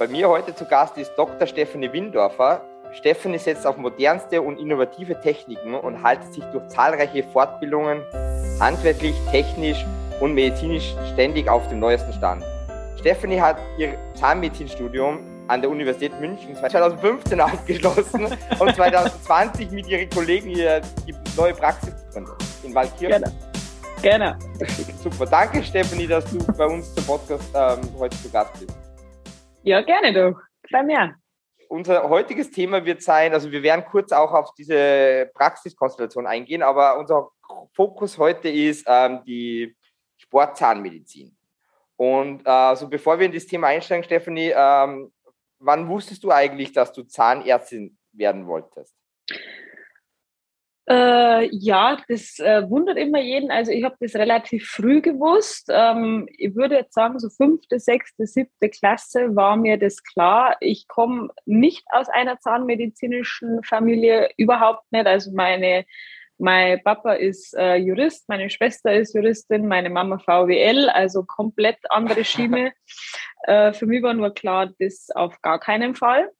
Bei mir heute zu Gast ist Dr. Stephanie Windorfer. Stephanie setzt auf modernste und innovative Techniken und haltet sich durch zahlreiche Fortbildungen handwerklich, technisch und medizinisch ständig auf dem neuesten Stand. Stephanie hat ihr Zahnmedizinstudium an der Universität München 2015 abgeschlossen und 2020 mit ihren Kollegen hier die neue Praxis gegründet in Waldkirchen. Gerne. Gerne. Super. Danke, Stephanie, dass du bei uns zum Podcast ähm, heute zu Gast bist. Ja, gerne doch. Bei mir. Unser heutiges Thema wird sein, also wir werden kurz auch auf diese Praxiskonstellation eingehen, aber unser Fokus heute ist ähm, die Sportzahnmedizin. Und äh, so bevor wir in das Thema einsteigen, Stephanie, ähm, wann wusstest du eigentlich, dass du Zahnärztin werden wolltest? Äh, ja, das äh, wundert immer jeden. Also ich habe das relativ früh gewusst. Ähm, ich würde jetzt sagen, so fünfte, sechste, siebte Klasse war mir das klar. Ich komme nicht aus einer zahnmedizinischen Familie, überhaupt nicht. Also meine mein Papa ist äh, Jurist, meine Schwester ist Juristin, meine Mama VWL, also komplett andere Schiene. äh, für mich war nur klar, das auf gar keinen Fall.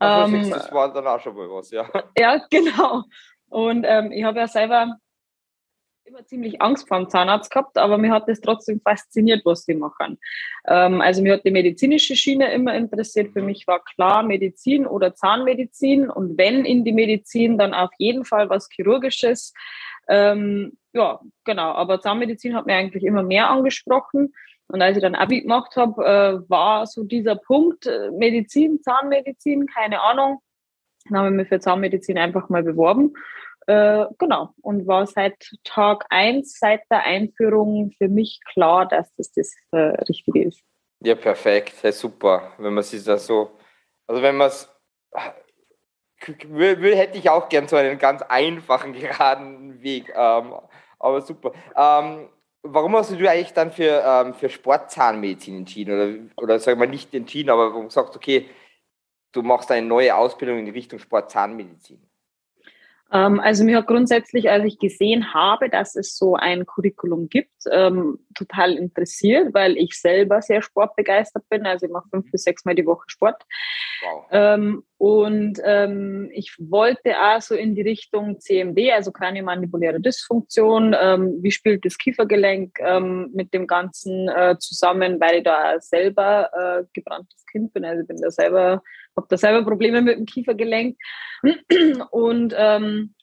Ähm, das war dann auch schon mal was, ja. Ja, genau. Und ähm, ich habe ja selber immer ziemlich Angst vor dem Zahnarzt gehabt, aber mir hat das trotzdem fasziniert, was die machen. Ähm, also mir hat die medizinische Schiene immer interessiert. Für mich war klar Medizin oder Zahnmedizin und wenn in die Medizin, dann auf jeden Fall was Chirurgisches. Ähm, ja, genau. Aber Zahnmedizin hat mir eigentlich immer mehr angesprochen. Und als ich dann Abi gemacht habe, äh, war so dieser Punkt äh, Medizin, Zahnmedizin, keine Ahnung. Dann habe ich mich für Zahnmedizin einfach mal beworben äh, genau, und war seit Tag eins, seit der Einführung für mich klar, dass das das äh, Richtige ist. Ja, perfekt, ja, super. Wenn man sich das so, also wenn man es, hätte ich auch gern so einen ganz einfachen, geraden Weg, ähm, aber super. Ähm, warum hast du dich eigentlich dann für, ähm, für Sportzahnmedizin entschieden? Oder, oder sag mal nicht entschieden, aber warum sagst, okay, du machst eine neue Ausbildung in Richtung Sportzahnmedizin? Ähm, also mir hat grundsätzlich, als ich gesehen habe, dass es so ein Curriculum gibt, ähm, total interessiert, weil ich selber sehr sportbegeistert bin. Also ich mache fünf bis sechs Mal die Woche Sport. Wow. Ähm, und ich wollte auch so in die Richtung CMD, also kraniomandibuläre Dysfunktion. Wie spielt das Kiefergelenk mit dem Ganzen äh, zusammen, weil ich da selber äh, gebranntes Kind bin. Also ich bin da selber habe da selber Probleme mit dem Kiefergelenk. Und ähm,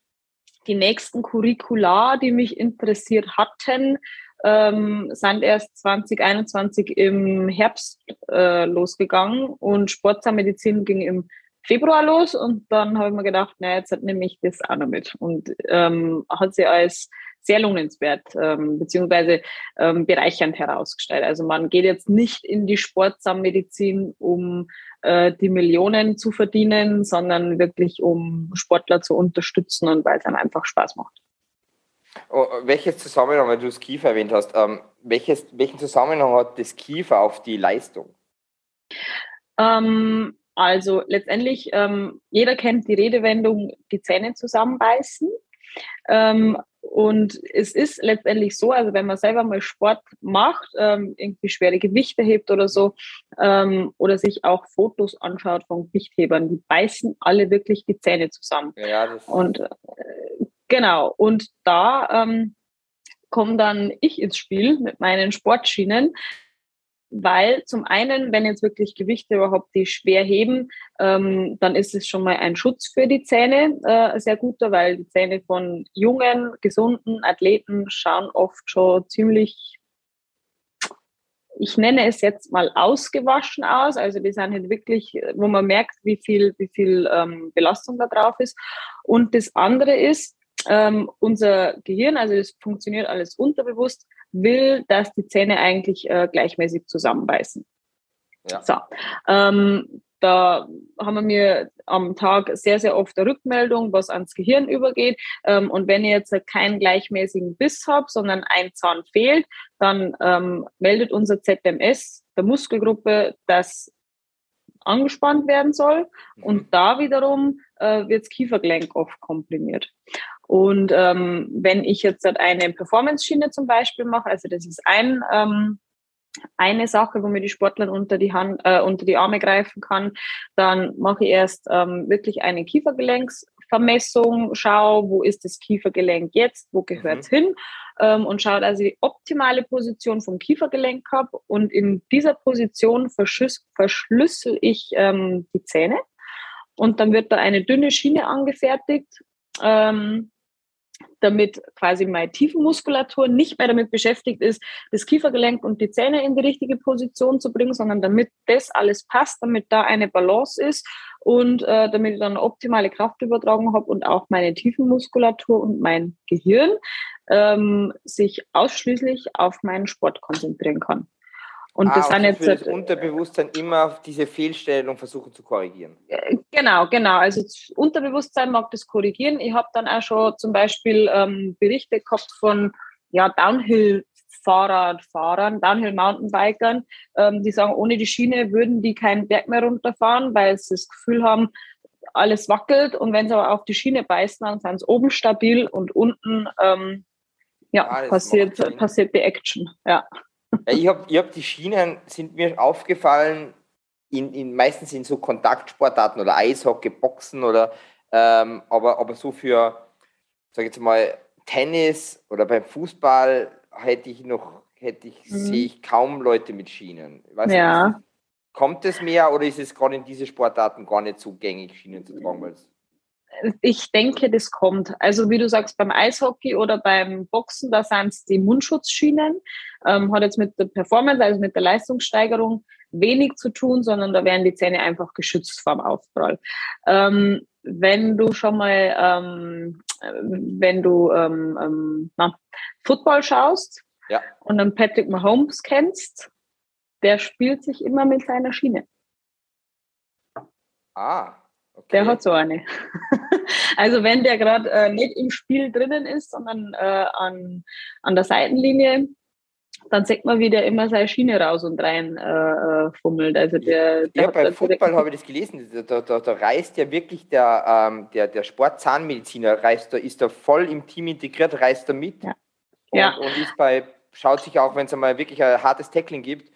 die nächsten Curricula, die mich interessiert hatten, ähm, sind erst 2021 im Herbst äh, losgegangen und Sportzahnmedizin ging im Februar los und dann habe ich mir gedacht, naja, jetzt nehme ich das auch noch mit und ähm, hat sie als sehr lohnenswert ähm, beziehungsweise ähm, bereichernd herausgestellt. Also man geht jetzt nicht in die Sportzahnmedizin, um äh, die Millionen zu verdienen, sondern wirklich um Sportler zu unterstützen und weil es einem einfach Spaß macht. Oh, welches Zusammenhang, weil du das Kiefer erwähnt hast, ähm, welches, welchen Zusammenhang hat das Kiefer auf die Leistung? Ähm, also letztendlich, ähm, jeder kennt die Redewendung, die Zähne zusammenbeißen. Ähm, und es ist letztendlich so, also wenn man selber mal Sport macht, ähm, irgendwie schwere Gewichte hebt oder so, ähm, oder sich auch Fotos anschaut von Gewichthebern, die beißen alle wirklich die Zähne zusammen. Ja, das und äh, genau, und da ähm, komme dann ich ins Spiel mit meinen Sportschienen, weil zum einen, wenn jetzt wirklich Gewichte überhaupt die schwer heben, ähm, dann ist es schon mal ein Schutz für die Zähne, äh, sehr guter, weil die Zähne von jungen, gesunden Athleten schauen oft schon ziemlich, ich nenne es jetzt mal ausgewaschen aus. Also die sind halt wirklich, wo man merkt, wie viel, wie viel ähm, Belastung da drauf ist. Und das andere ist, ähm, unser Gehirn, also es funktioniert alles unterbewusst, will, dass die Zähne eigentlich äh, gleichmäßig zusammenbeißen. Ja. So, ähm, da haben wir mir am Tag sehr, sehr oft eine Rückmeldung, was ans Gehirn übergeht. Ähm, und wenn ich jetzt keinen gleichmäßigen Biss habe, sondern ein Zahn fehlt, dann ähm, meldet unser ZMS der Muskelgruppe, dass angespannt werden soll. Mhm. Und da wiederum äh, wird das Kiefergelenk oft komprimiert. Und ähm, wenn ich jetzt eine Performance-Schiene zum Beispiel mache, also das ist ein, ähm, eine Sache, wo mir die Sportler unter die Hand, äh, unter die Arme greifen kann. Dann mache ich erst ähm, wirklich eine Kiefergelenksvermessung, schaue, wo ist das Kiefergelenk jetzt, wo gehört es mhm. hin ähm, und schaue, dass ich die optimale Position vom Kiefergelenk habe. Und in dieser Position verschlüssel ich ähm, die Zähne. Und dann wird da eine dünne Schiene angefertigt. Ähm, damit quasi meine Tiefenmuskulatur nicht mehr damit beschäftigt ist, das Kiefergelenk und die Zähne in die richtige Position zu bringen, sondern damit das alles passt, damit da eine Balance ist und äh, damit ich dann eine optimale Kraftübertragung habe und auch meine Tiefenmuskulatur und mein Gehirn ähm, sich ausschließlich auf meinen Sport konzentrieren kann. Und ah, das sind jetzt das Unterbewusstsein immer diese Fehlstellung versuchen zu korrigieren. Äh, genau, genau. Also das Unterbewusstsein mag das korrigieren. Ich habe dann auch schon zum Beispiel ähm, Berichte gehabt von ja, Downhill Fahrradfahrern, Downhill-Mountainbikern, ähm, die sagen, ohne die Schiene würden die keinen Berg mehr runterfahren, weil sie das Gefühl haben, alles wackelt und wenn sie aber auf die Schiene beißen, dann sind sie oben stabil und unten ähm, ja, ja passiert, passiert die Action. Ja. Ich habe ich hab die Schienen, sind mir aufgefallen, in, in, meistens in so Kontaktsportarten oder Eishockey, Boxen oder ähm, aber, aber so für, sag ich jetzt mal, Tennis oder beim Fußball hätte ich noch, hätte ich, mhm. sehe ich kaum Leute mit Schienen. Weiß ja. Nicht, kommt es mehr oder ist es gerade in diese Sportarten gar nicht so gängig, Schienen zu tragen? Ich denke, das kommt. Also wie du sagst, beim Eishockey oder beim Boxen, da sind es die Mundschutzschienen. Ähm, hat jetzt mit der Performance, also mit der Leistungssteigerung wenig zu tun, sondern da werden die Zähne einfach geschützt vom Aufprall. Ähm, wenn du schon mal, ähm, wenn du ähm, ähm, na, Football schaust ja. und dann Patrick Mahomes kennst, der spielt sich immer mit seiner Schiene. Ah, Okay. Der hat so eine. also wenn der gerade äh, nicht im Spiel drinnen ist, sondern äh, an, an der Seitenlinie, dann sieht man, wie der immer seine Schiene raus und rein äh, äh fummelt. Also der, der ja, beim Fußball habe ich das gelesen. Da, da, da, reißt ja wirklich der, ähm, der, der Sportzahnmediziner, reißt da, ist da voll im Team integriert, reißt da mit. Ja. Und, ja. und ist bei, schaut sich auch, wenn es einmal wirklich ein hartes Tackling gibt,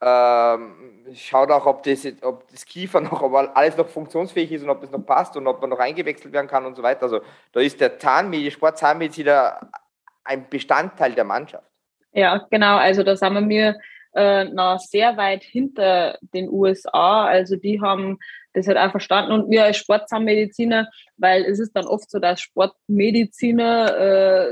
ähm, schaut auch, ob das, ob das Kiefer noch, ob alles noch funktionsfähig ist und ob es noch passt und ob man noch eingewechselt werden kann und so weiter. Also da ist der Zahnmedizin, Sportzahnmediziner ein Bestandteil der Mannschaft. Ja, genau. Also da sind wir äh, noch sehr weit hinter den USA. Also die haben das halt auch verstanden. Und wir als Sportzahnmediziner, weil es ist dann oft so, dass Sportmediziner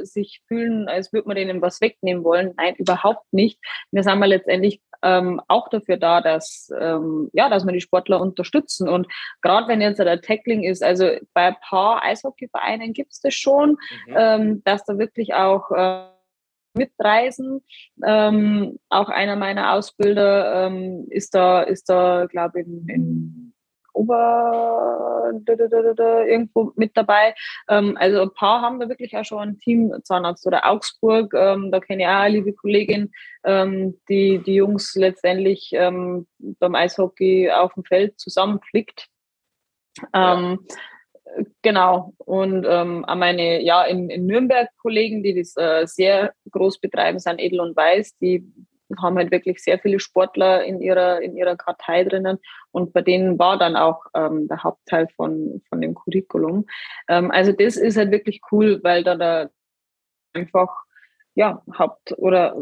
äh, sich fühlen, als würde man denen was wegnehmen wollen. Nein, überhaupt nicht. Wir sind mal letztendlich ähm, auch dafür da, dass, ähm, ja, dass wir die Sportler unterstützen. Und gerade wenn jetzt der Tackling ist, also bei ein paar Eishockeyvereinen gibt es das schon, mhm. ähm, dass da wirklich auch äh, mitreisen. Ähm, auch einer meiner Ausbilder ähm, ist da, ist da, glaube ich, in, in Ober irgendwo mit dabei. Ähm, also ein paar haben wir wirklich auch schon ein Team, Zahnarzt oder Augsburg. Ähm, da kenne ich auch eine liebe Kollegin, ähm, die die Jungs letztendlich beim Eishockey auf dem Feld zusammenflickt. Ja. Genau. Und ähm, meine, ja, in, in Nürnberg Kollegen, die das äh, sehr groß betreiben, sind Edel und Weiß, die haben halt wirklich sehr viele Sportler in ihrer, in ihrer Kartei drinnen. Und bei denen war dann auch ähm, der Hauptteil von, von dem Curriculum. Ähm, also das ist halt wirklich cool, weil da, da einfach, ja, Haupt- oder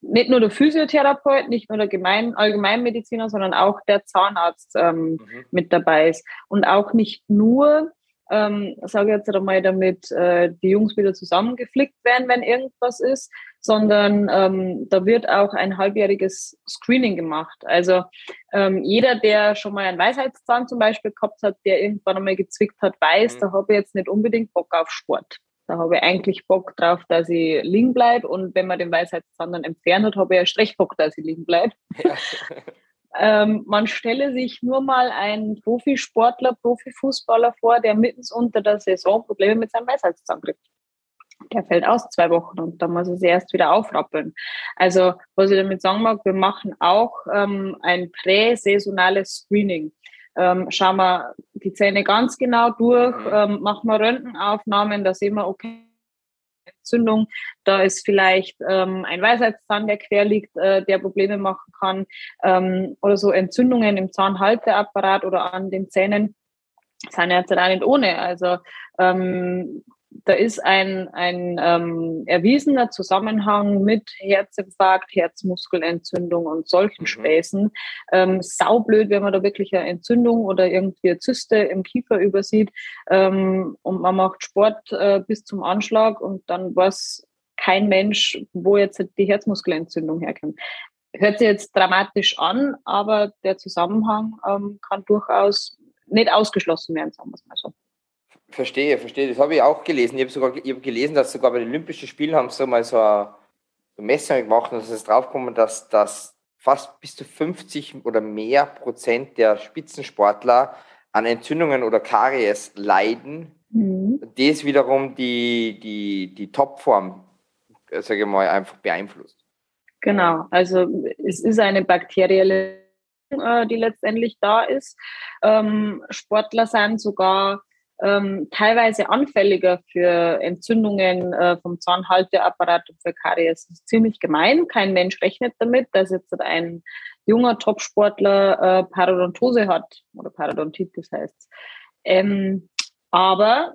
nicht nur der Physiotherapeut, nicht nur der Gemein Allgemeinmediziner, sondern auch der Zahnarzt ähm, mhm. mit dabei ist. Und auch nicht nur, ähm, sage jetzt einmal, damit äh, die Jungs wieder zusammengeflickt werden, wenn irgendwas ist, sondern ähm, da wird auch ein halbjähriges Screening gemacht. Also ähm, jeder, der schon mal einen Weisheitszahn zum Beispiel gehabt hat, der irgendwann einmal gezwickt hat, weiß, mhm. da habe ich jetzt nicht unbedingt Bock auf Sport. Da habe ich eigentlich Bock drauf, dass ich liegen bleibe. Und wenn man den Weisheitszahn dann entfernt hat, habe ich erst recht Bock, dass ich liegen bleibe. Ja. ähm, man stelle sich nur mal einen Profisportler, Profifußballer vor, der mittens unter der Saison Probleme mit seinem Weisheitszahn kriegt. Der fällt aus zwei Wochen und dann muss er sich erst wieder aufrappeln. Also, was ich damit sagen mag, wir machen auch ähm, ein präsaisonales Screening ähm, schauen wir die Zähne ganz genau durch, mhm. ähm, machen wir Röntgenaufnahmen, da sehen wir, okay, Entzündung. Da ist vielleicht ähm, ein Weisheitszahn, der quer liegt, äh, der Probleme machen kann. Ähm, oder so Entzündungen im Zahnhalteapparat oder an den Zähnen sind jetzt auch nicht ohne. Also ähm, da ist ein, ein ähm, erwiesener Zusammenhang mit Herzinfarkt, Herzmuskelentzündung und solchen mhm. Späßen. Ähm, saublöd, wenn man da wirklich eine Entzündung oder irgendwie eine Zyste im Kiefer übersieht ähm, und man macht Sport äh, bis zum Anschlag und dann weiß kein Mensch, wo jetzt die Herzmuskelentzündung herkommt. Hört sich jetzt dramatisch an, aber der Zusammenhang ähm, kann durchaus nicht ausgeschlossen werden, sagen wir es mal so. Verstehe, verstehe. Das habe ich auch gelesen. Ich habe sogar ich hab gelesen, dass sogar bei den Olympischen Spielen haben sie mal so eine, Messung gemacht und es ist draufgekommen, dass, dass fast bis zu 50 oder mehr Prozent der Spitzensportler an Entzündungen oder Karies leiden. Mhm. Das wiederum die, die, die Topform, sage ich mal, einfach beeinflusst. Genau, also es ist eine bakterielle, äh, die letztendlich da ist. Ähm, Sportler sind sogar ähm, teilweise anfälliger für Entzündungen äh, vom Zahnhalteapparat und für Karies. Das ist ziemlich gemein. Kein Mensch rechnet damit, dass jetzt ein junger Topsportler äh, Parodontose hat oder Parodontitis heißt. Ähm, aber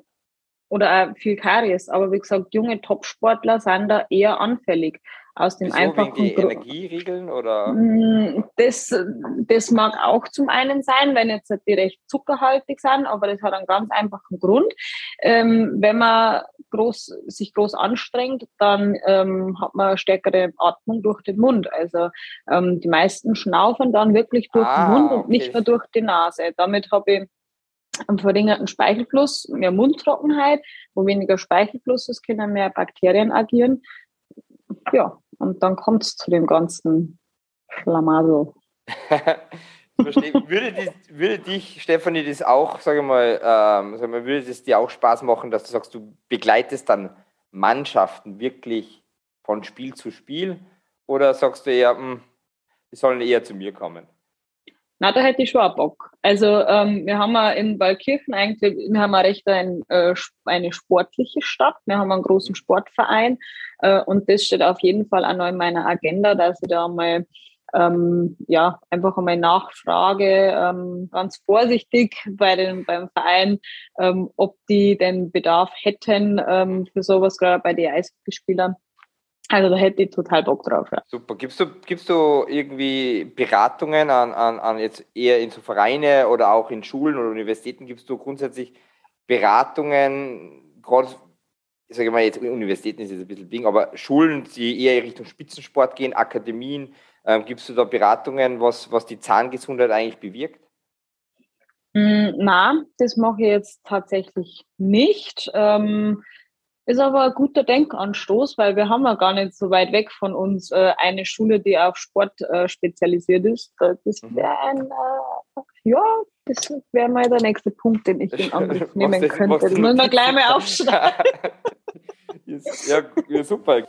oder viel Karies. Aber wie gesagt, junge Topsportler sind da eher anfällig. Aus dem Wieso, einfachen wegen die Energieriegeln oder? Mm, das, das mag auch zum einen sein, wenn jetzt die recht zuckerhaltig sind, aber das hat einen ganz einfachen Grund. Ähm, wenn man groß, sich groß anstrengt, dann ähm, hat man stärkere Atmung durch den Mund. Also ähm, die meisten schnaufen dann wirklich durch ah, den Mund und okay. nicht nur durch die Nase. Damit habe ich einen verringerten Speichelfluss, mehr Mundtrockenheit, wo weniger Speichelfluss ist, können mehr Bakterien agieren ja, und dann kommt es zu dem ganzen Schlamassel. würde, würde dich, Stefanie, das auch, sage mal, ähm, sag mal, würde es dir auch Spaß machen, dass du sagst, du begleitest dann Mannschaften wirklich von Spiel zu Spiel? Oder sagst du eher, mh, hm, die sollen eher zu mir kommen? Na, da hätte ich schon auch Bock. Also ähm, wir haben ja in Waldkirchen eigentlich, wir haben ja recht ein, äh, eine sportliche Stadt. Wir haben einen großen Sportverein äh, und das steht auf jeden Fall auch noch in meiner Agenda, dass ich da mal ähm, ja, einfach einmal nachfrage, ähm, ganz vorsichtig bei den, beim Verein, ähm, ob die den Bedarf hätten ähm, für sowas, gerade bei den Eishockeyspielern. Also da hätte ich total Bock drauf. Ja. Super. Gibst du, gibst du irgendwie Beratungen an, an, an jetzt eher in so Vereine oder auch in Schulen oder Universitäten? Gibst du grundsätzlich Beratungen, gerade, ich sage mal jetzt Universitäten ist jetzt ein bisschen Ding, aber Schulen, die eher Richtung Spitzensport gehen, Akademien, ähm, gibst du da Beratungen, was, was die Zahngesundheit eigentlich bewirkt? Mm, na, das mache ich jetzt tatsächlich nicht. Ähm, ist aber ein guter Denkanstoß, weil wir haben ja gar nicht so weit weg von uns äh, eine Schule, die auf Sport äh, spezialisiert ist. Das mhm. wäre ein, äh, ja, das wäre mal der nächste Punkt, den ich in Angriff nehmen könnte. Das muss man gleich mal aufschreiben. ja, ja, super.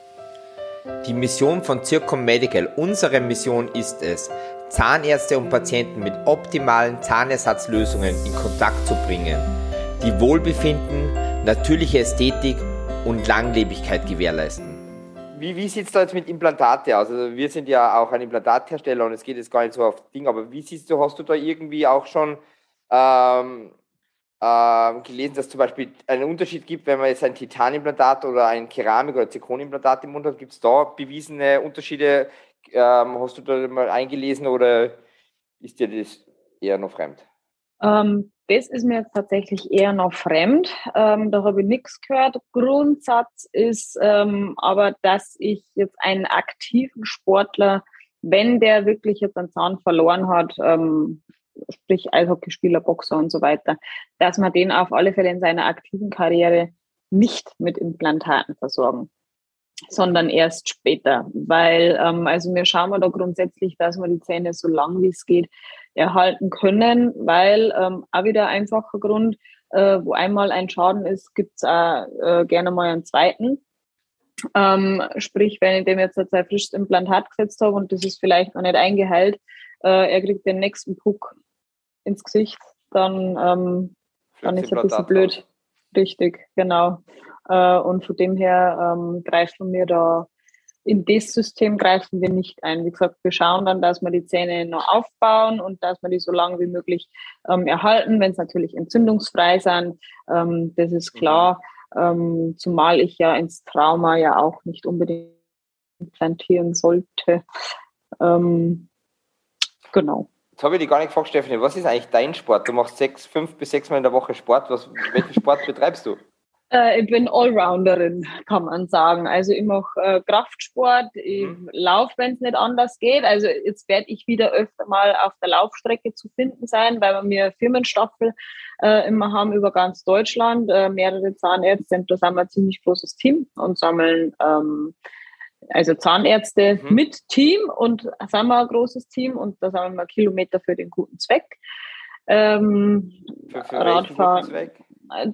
Die Mission von Circom Medical, unsere Mission ist es, Zahnärzte und Patienten mit optimalen Zahnersatzlösungen in Kontakt zu bringen, die Wohlbefinden, natürliche Ästhetik und Langlebigkeit gewährleisten. Wie, wie sieht es da jetzt mit Implantate aus? Also wir sind ja auch ein Implantathersteller und es geht jetzt gar nicht so auf Ding, aber wie siehst du, hast du da irgendwie auch schon ähm, ähm, gelesen, dass es zum Beispiel einen Unterschied gibt, wenn man jetzt ein Titanimplantat oder ein Keramik- oder Zirkonimplantat im Mund hat? Gibt es da bewiesene Unterschiede? Ähm, hast du da mal eingelesen oder ist dir das eher noch fremd? Ähm, das ist mir jetzt tatsächlich eher noch fremd. Ähm, da habe ich nichts gehört. Grundsatz ist ähm, aber, dass ich jetzt einen aktiven Sportler, wenn der wirklich jetzt einen Zahn verloren hat, ähm, sprich Eishockeyspieler, Boxer und so weiter, dass man den auf alle Fälle in seiner aktiven Karriere nicht mit Implantaten versorgen, sondern erst später. Weil, ähm, also wir schauen da grundsätzlich, dass man die Zähne so lang wie es geht erhalten können, weil ähm, auch wieder einfacher Grund, äh, wo einmal ein Schaden ist, gibt's auch äh, gerne mal einen zweiten. Ähm, sprich, wenn ich dem jetzt ein frisches Implantat gesetzt habe und das ist vielleicht noch nicht eingeheilt, äh, er kriegt den nächsten Puck ins Gesicht, dann, ähm, dann ist er ein bisschen blöd. Richtig, genau. Äh, und von dem her ähm, greifen wir da in das System greifen wir nicht ein. Wie gesagt, wir schauen dann, dass wir die Zähne noch aufbauen und dass wir die so lange wie möglich ähm, erhalten, wenn es natürlich entzündungsfrei sind. Ähm, das ist klar. Ähm, zumal ich ja ins Trauma ja auch nicht unbedingt implantieren sollte. Ähm, genau. Jetzt habe ich dich gar nicht gefragt, Stefanie, was ist eigentlich dein Sport? Du machst sechs, fünf bis sechs Mal in der Woche Sport. Was, welchen Sport betreibst du? Äh, ich bin Allrounderin, kann man sagen. Also ich mache äh, Kraftsport, ich mhm. laufe, wenn es nicht anders geht. Also jetzt werde ich wieder öfter mal auf der Laufstrecke zu finden sein, weil wir Firmenstaffel äh, immer haben über ganz Deutschland, äh, mehrere Zahnärzte. Da sind wir ein ziemlich großes Team und sammeln ähm, also Zahnärzte mhm. mit Team und sind wir ein großes Team und da sammeln wir Kilometer für den guten Zweck. Ähm, für, für Radfahren.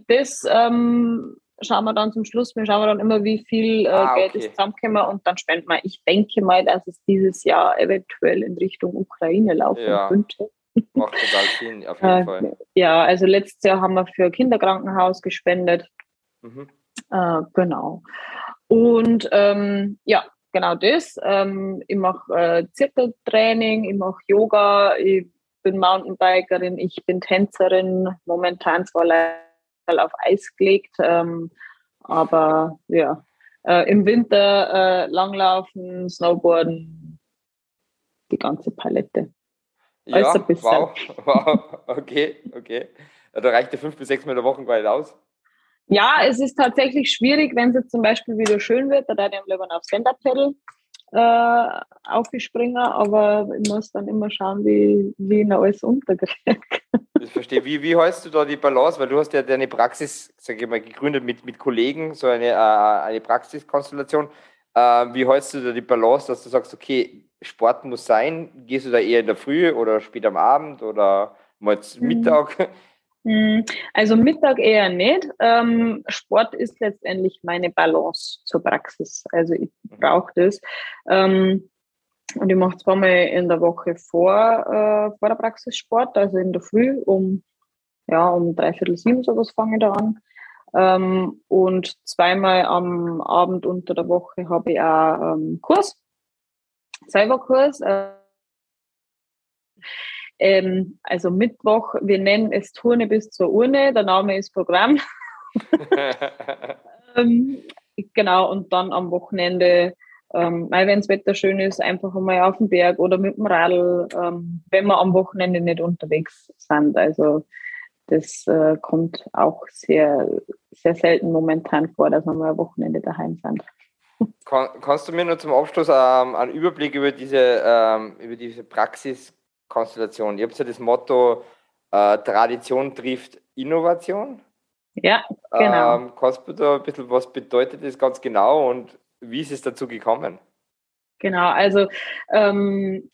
Das ähm, schauen wir dann zum Schluss. Wir schauen dann immer, wie viel äh, ah, Geld okay. ist zusammengekommen und dann spenden wir. Ich denke mal, dass es dieses Jahr eventuell in Richtung Ukraine laufen ja. könnte. Macht total Sinn, auf jeden äh, Fall. Ja, also letztes Jahr haben wir für Kinderkrankenhaus gespendet. Mhm. Äh, genau. Und ähm, ja, genau das. Ähm, ich mache äh, Zirkeltraining, ich mache Yoga, ich bin Mountainbikerin, ich bin Tänzerin, momentan zwar leider auf Eis gelegt, ähm, aber ja, äh, im Winter äh, Langlaufen, Snowboarden, die ganze Palette. Ja, wow, wow, okay, okay. Da reicht ja fünf bis sechs Mal der Woche gar nicht aus. Ja, es ist tatsächlich schwierig, wenn es jetzt zum Beispiel wieder schön wird, da darf ich am lieber auf Stand-Up-Pedal äh, aufgespringen, aber ich muss dann immer schauen, wie, wie ich alles unterkriege. Ich verstehe. Wie, wie hältst du da die Balance? Weil du hast ja deine Praxis, sage ich mal, gegründet mit, mit Kollegen, so eine, äh, eine Praxiskonstellation. Äh, wie hältst du da die Balance, dass du sagst, okay, Sport muss sein? Gehst du da eher in der Früh oder spät am Abend oder mal mhm. Mittag? Hm, also Mittag eher nicht. Ähm, Sport ist letztendlich meine Balance zur Praxis. Also ich mhm. brauche das. Ähm, und ich mache zweimal in der Woche vor, äh, vor der Praxis Sport, also in der Früh um, ja, um dreiviertel sieben sowas fange ich da an. Ähm, und zweimal am Abend unter der Woche habe ich auch ähm, Kurs, selber Kurs. Äh, ähm, also Mittwoch, wir nennen es Turne bis zur Urne, der Name ist Programm. ähm, genau, und dann am Wochenende, ähm, wenn das Wetter schön ist, einfach einmal auf dem Berg oder mit dem Radl, ähm, wenn wir am Wochenende nicht unterwegs sind. Also das äh, kommt auch sehr, sehr selten momentan vor, dass wir mal am Wochenende daheim sind. Kann, kannst du mir nur zum Abschluss ähm, einen Überblick über diese, ähm, über diese Praxis Konstellation. Ihr habt ja das Motto, äh, Tradition trifft Innovation. Ja, genau. Ähm, kannst du da ein bisschen, was bedeutet das ganz genau und wie ist es dazu gekommen? Genau, also ähm,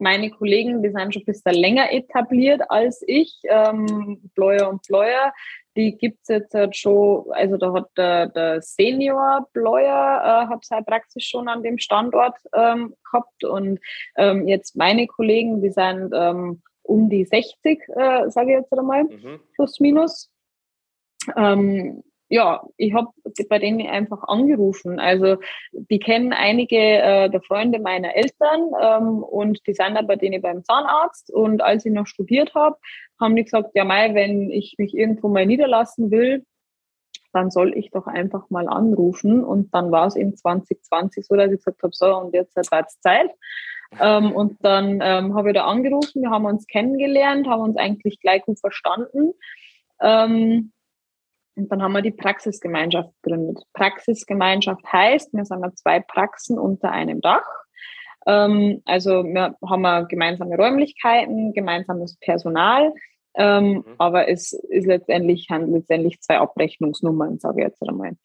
meine Kollegen, die sind schon ein bisschen länger etabliert als ich, ähm, Bleuer und Bleuer. Die gibt es jetzt halt schon, also da hat der, der Senior Bleuer, äh, hat seine Praxis schon an dem Standort ähm, gehabt und ähm, jetzt meine Kollegen, die sind ähm, um die 60, äh, sage ich jetzt einmal, mhm. plus minus. Ähm, ja, ich habe bei denen einfach angerufen. Also die kennen einige äh, der Freunde meiner Eltern ähm, und die sind da bei denen beim Zahnarzt. Und als ich noch studiert habe, haben die gesagt, ja Mai, wenn ich mich irgendwo mal niederlassen will, dann soll ich doch einfach mal anrufen. Und dann war es in 2020 so, dass ich gesagt habe, so, und jetzt wird es Zeit. Ähm, und dann ähm, habe ich da angerufen, wir haben uns kennengelernt, haben uns eigentlich gleich gut verstanden. Ähm, und dann haben wir die Praxisgemeinschaft gegründet. Praxisgemeinschaft heißt, wir sind zwei Praxen unter einem Dach. Ähm, also wir haben gemeinsame Räumlichkeiten, gemeinsames Personal, ähm, mhm. aber es ist letztendlich, haben letztendlich zwei Abrechnungsnummern, sage ich jetzt einmal.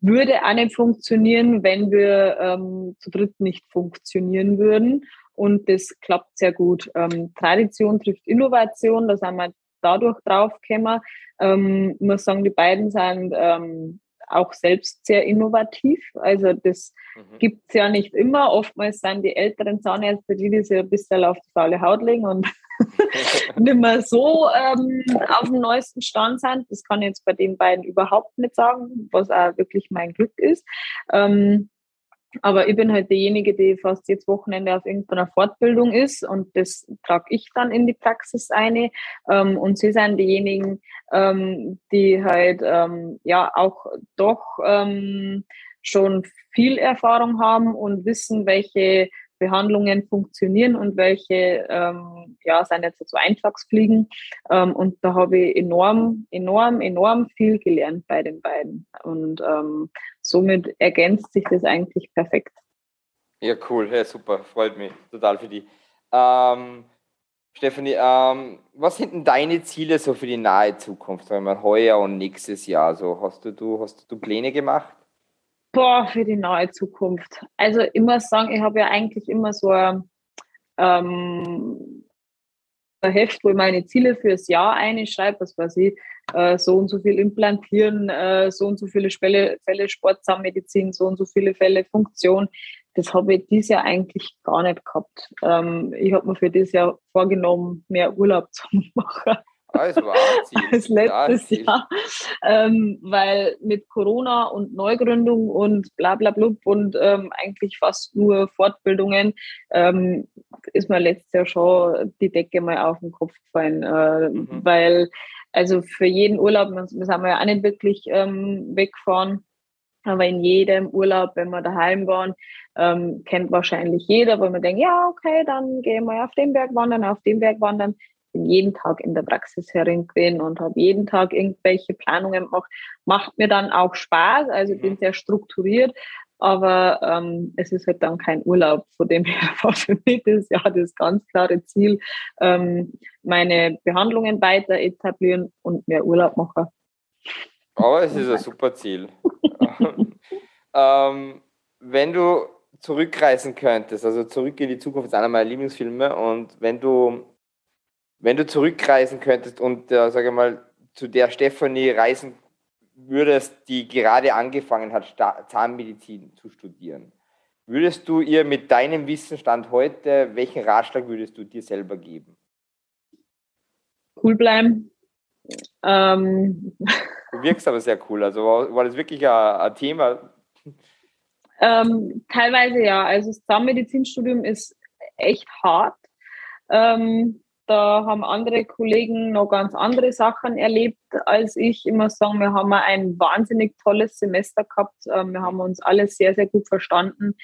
Würde auch nicht funktionieren, wenn wir ähm, zu dritt nicht funktionieren würden. Und das klappt sehr gut. Ähm, Tradition trifft Innovation, da sind wir dadurch draufgekommen. Ähm, muss sagen, die beiden sind ähm, auch selbst sehr innovativ. Also das mhm. gibt es ja nicht immer. Oftmals sind die älteren Zahnärzte, die, die sich ein bisschen auf die faule Haut legen und nicht mehr so ähm, auf dem neuesten Stand sind. Das kann ich jetzt bei den beiden überhaupt nicht sagen, was auch wirklich mein Glück ist. Ähm, aber ich bin halt diejenige, die fast jetzt Wochenende auf irgendeiner Fortbildung ist und das trage ich dann in die Praxis ein. Ähm, und sie sind diejenigen, ähm, die halt ähm, ja auch doch ähm, schon viel Erfahrung haben und wissen, welche Behandlungen funktionieren und welche ähm, ja, sind jetzt so Eintagsfliegen. Ähm, und da habe ich enorm, enorm, enorm viel gelernt bei den beiden. Und ähm, somit ergänzt sich das eigentlich perfekt. Ja, cool, ja, super, freut mich total für die. Ähm, Stefanie, ähm, was sind denn deine Ziele so für die nahe Zukunft, sagen wir heuer und nächstes Jahr? So, hast du, du, hast du Pläne gemacht? Boah, für die nahe Zukunft. Also muss sagen, ich habe ja eigentlich immer so ein, ähm, ein Heft, wo ich meine Ziele fürs Jahr einschreibe, was weiß ich, äh, so und so viel implantieren, äh, so und so viele Fälle, Fälle Sportzahnmedizin, so und so viele Fälle Funktion. Das habe ich dieses Jahr eigentlich gar nicht gehabt. Ähm, ich habe mir für dieses Jahr vorgenommen, mehr Urlaub zu machen. Also als letztes ja, Jahr, ähm, weil mit Corona und Neugründung und bla bla blub und ähm, eigentlich fast nur Fortbildungen ähm, ist mir letztes Jahr schon die Decke mal auf den Kopf gefallen, äh, mhm. weil also für jeden Urlaub, wir sind ja auch nicht wirklich ähm, weggefahren, aber in jedem Urlaub, wenn wir daheim waren, ähm, kennt wahrscheinlich jeder, wo man denkt, ja, okay, dann gehen wir auf den Berg wandern, auf den Berg wandern bin jeden Tag in der Praxis herin und habe jeden Tag irgendwelche Planungen gemacht. Macht mir dann auch Spaß, also bin mhm. sehr strukturiert, aber ähm, es ist halt dann kein Urlaub. Von dem her war für mich das ja das ganz klare Ziel, ähm, meine Behandlungen weiter etablieren und mehr Urlaub machen. Aber es ist ein super Ziel. ähm, wenn du zurückreisen könntest, also zurück in die Zukunft ist einer meiner Lieblingsfilme und wenn du wenn du zurückreisen könntest und, äh, sage mal, zu der Stefanie reisen würdest, die gerade angefangen hat, Zahnmedizin zu studieren, würdest du ihr mit deinem Wissensstand heute, welchen Ratschlag würdest du dir selber geben? Cool bleiben. Ähm. Du wirkst aber sehr cool. Also war, war das wirklich ein, ein Thema? Ähm, teilweise ja. Also das Zahnmedizinstudium ist echt hart. Ähm, da haben andere Kollegen noch ganz andere Sachen erlebt als ich. Ich muss sagen, wir haben ein wahnsinnig tolles Semester gehabt. Ähm, wir haben uns alle sehr, sehr gut verstanden.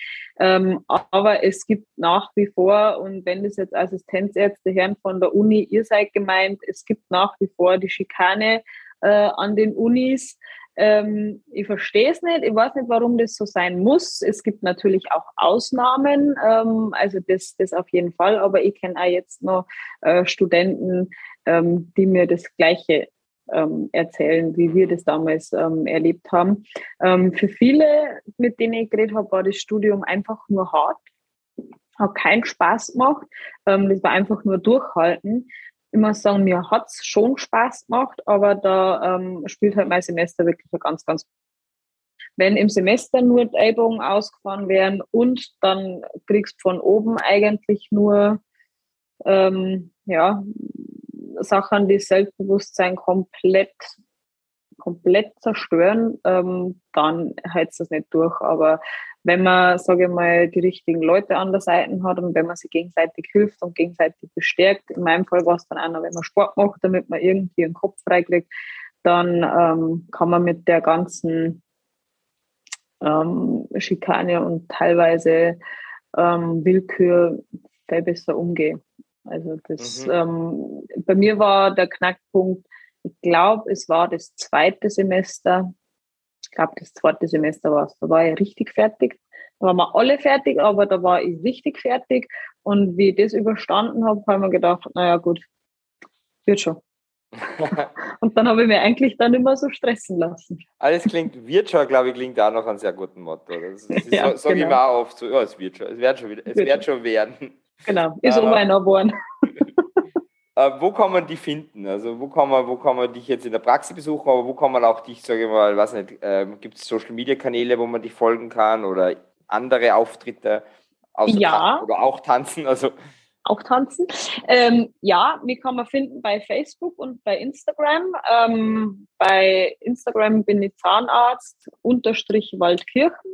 Ähm, aber es gibt nach wie vor, und wenn das jetzt Assistenzärzte Herren von der Uni, ihr seid gemeint, es gibt nach wie vor die Schikane äh, an den Unis. Ähm, ich verstehe es nicht. Ich weiß nicht, warum das so sein muss. Es gibt natürlich auch Ausnahmen, ähm, also das, das auf jeden Fall. Aber ich kenne auch jetzt noch äh, Studenten, ähm, die mir das Gleiche ähm, erzählen, wie wir das damals ähm, erlebt haben. Ähm, für viele, mit denen ich geredet habe, war das Studium einfach nur hart hat keinen Spaß gemacht. Das war einfach nur durchhalten ich muss sagen, mir hat es schon Spaß gemacht, aber da ähm, spielt halt mein Semester wirklich ein ganz, ganz wenn im Semester nur die Ellbogen ausgefahren wären und dann kriegst von oben eigentlich nur ähm, ja, Sachen, die Selbstbewusstsein komplett komplett zerstören, ähm, dann heizt das nicht durch. Aber wenn man, sage ich mal, die richtigen Leute an der Seite hat und wenn man sich gegenseitig hilft und gegenseitig bestärkt, in meinem Fall war es dann auch noch, wenn man Sport macht, damit man irgendwie den Kopf freikriegt, dann ähm, kann man mit der ganzen ähm, Schikane und teilweise ähm, Willkür viel besser umgehen. Also das mhm. ähm, bei mir war der Knackpunkt, ich glaube, es war das zweite Semester. Ich glaube, das zweite Semester war es. Da war ich richtig fertig. Da waren wir alle fertig, aber da war ich richtig fertig. Und wie ich das überstanden habe, habe ich mir gedacht, naja, gut, wird schon. und dann habe ich mir eigentlich dann immer so stressen lassen. Alles klingt, wird schon, glaube ich, klingt auch noch ein sehr guten Motto. Das, das ja, so, sage genau. ich mir auch oft so, ja, es wird schon, es wird schon, wieder, es wird schon werden. Genau, ist um einer geworden. Äh, wo kann man die finden? Also wo kann man, wo kann man dich jetzt in der Praxis besuchen, aber wo kann man auch dich, sage ich mal, weiß nicht, äh, gibt es Social Media Kanäle, wo man dich folgen kann oder andere Auftritte ja. oder auch tanzen? Also auch tanzen. Ähm, ja, mich kann man finden bei Facebook und bei Instagram. Ähm, bei Instagram bin ich Zahnarzt unterstrich Waldkirchen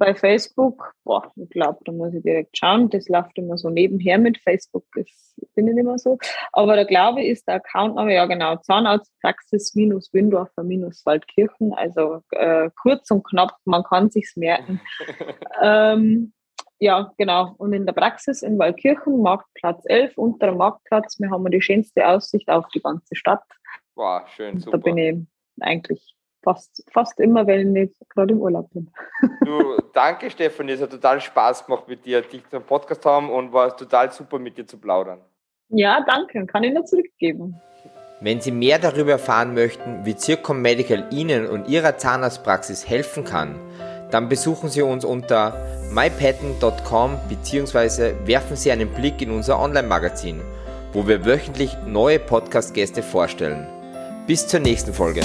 bei Facebook, boah, ich glaube, da muss ich direkt schauen. Das läuft immer so nebenher mit Facebook, ist, bin ich nicht mehr so. Aber da glaube ich, ist der Accountname, ja genau, Zahnarztpraxis minus Windorfer minus Waldkirchen. Also äh, kurz und knapp, man kann sich's merken. ähm, ja, genau. Und in der Praxis in Waldkirchen, Marktplatz 11, unterer Marktplatz, wir haben die schönste Aussicht auf die ganze Stadt. Wow, schön, super. Da bin ich eigentlich fast, fast immer, wenn ich gerade im Urlaub bin. Du, danke Stefanie, es hat total Spaß gemacht mit dir, dich zum Podcast haben und war total super mit dir zu plaudern. Ja, danke, kann ich nur zurückgeben. Wenn Sie mehr darüber erfahren möchten, wie Zircom Medical Ihnen und Ihrer Zahnarztpraxis helfen kann, dann besuchen Sie uns unter mypatent.com bzw. werfen Sie einen Blick in unser Online-Magazin, wo wir wöchentlich neue Podcast-Gäste vorstellen. Bis zur nächsten Folge.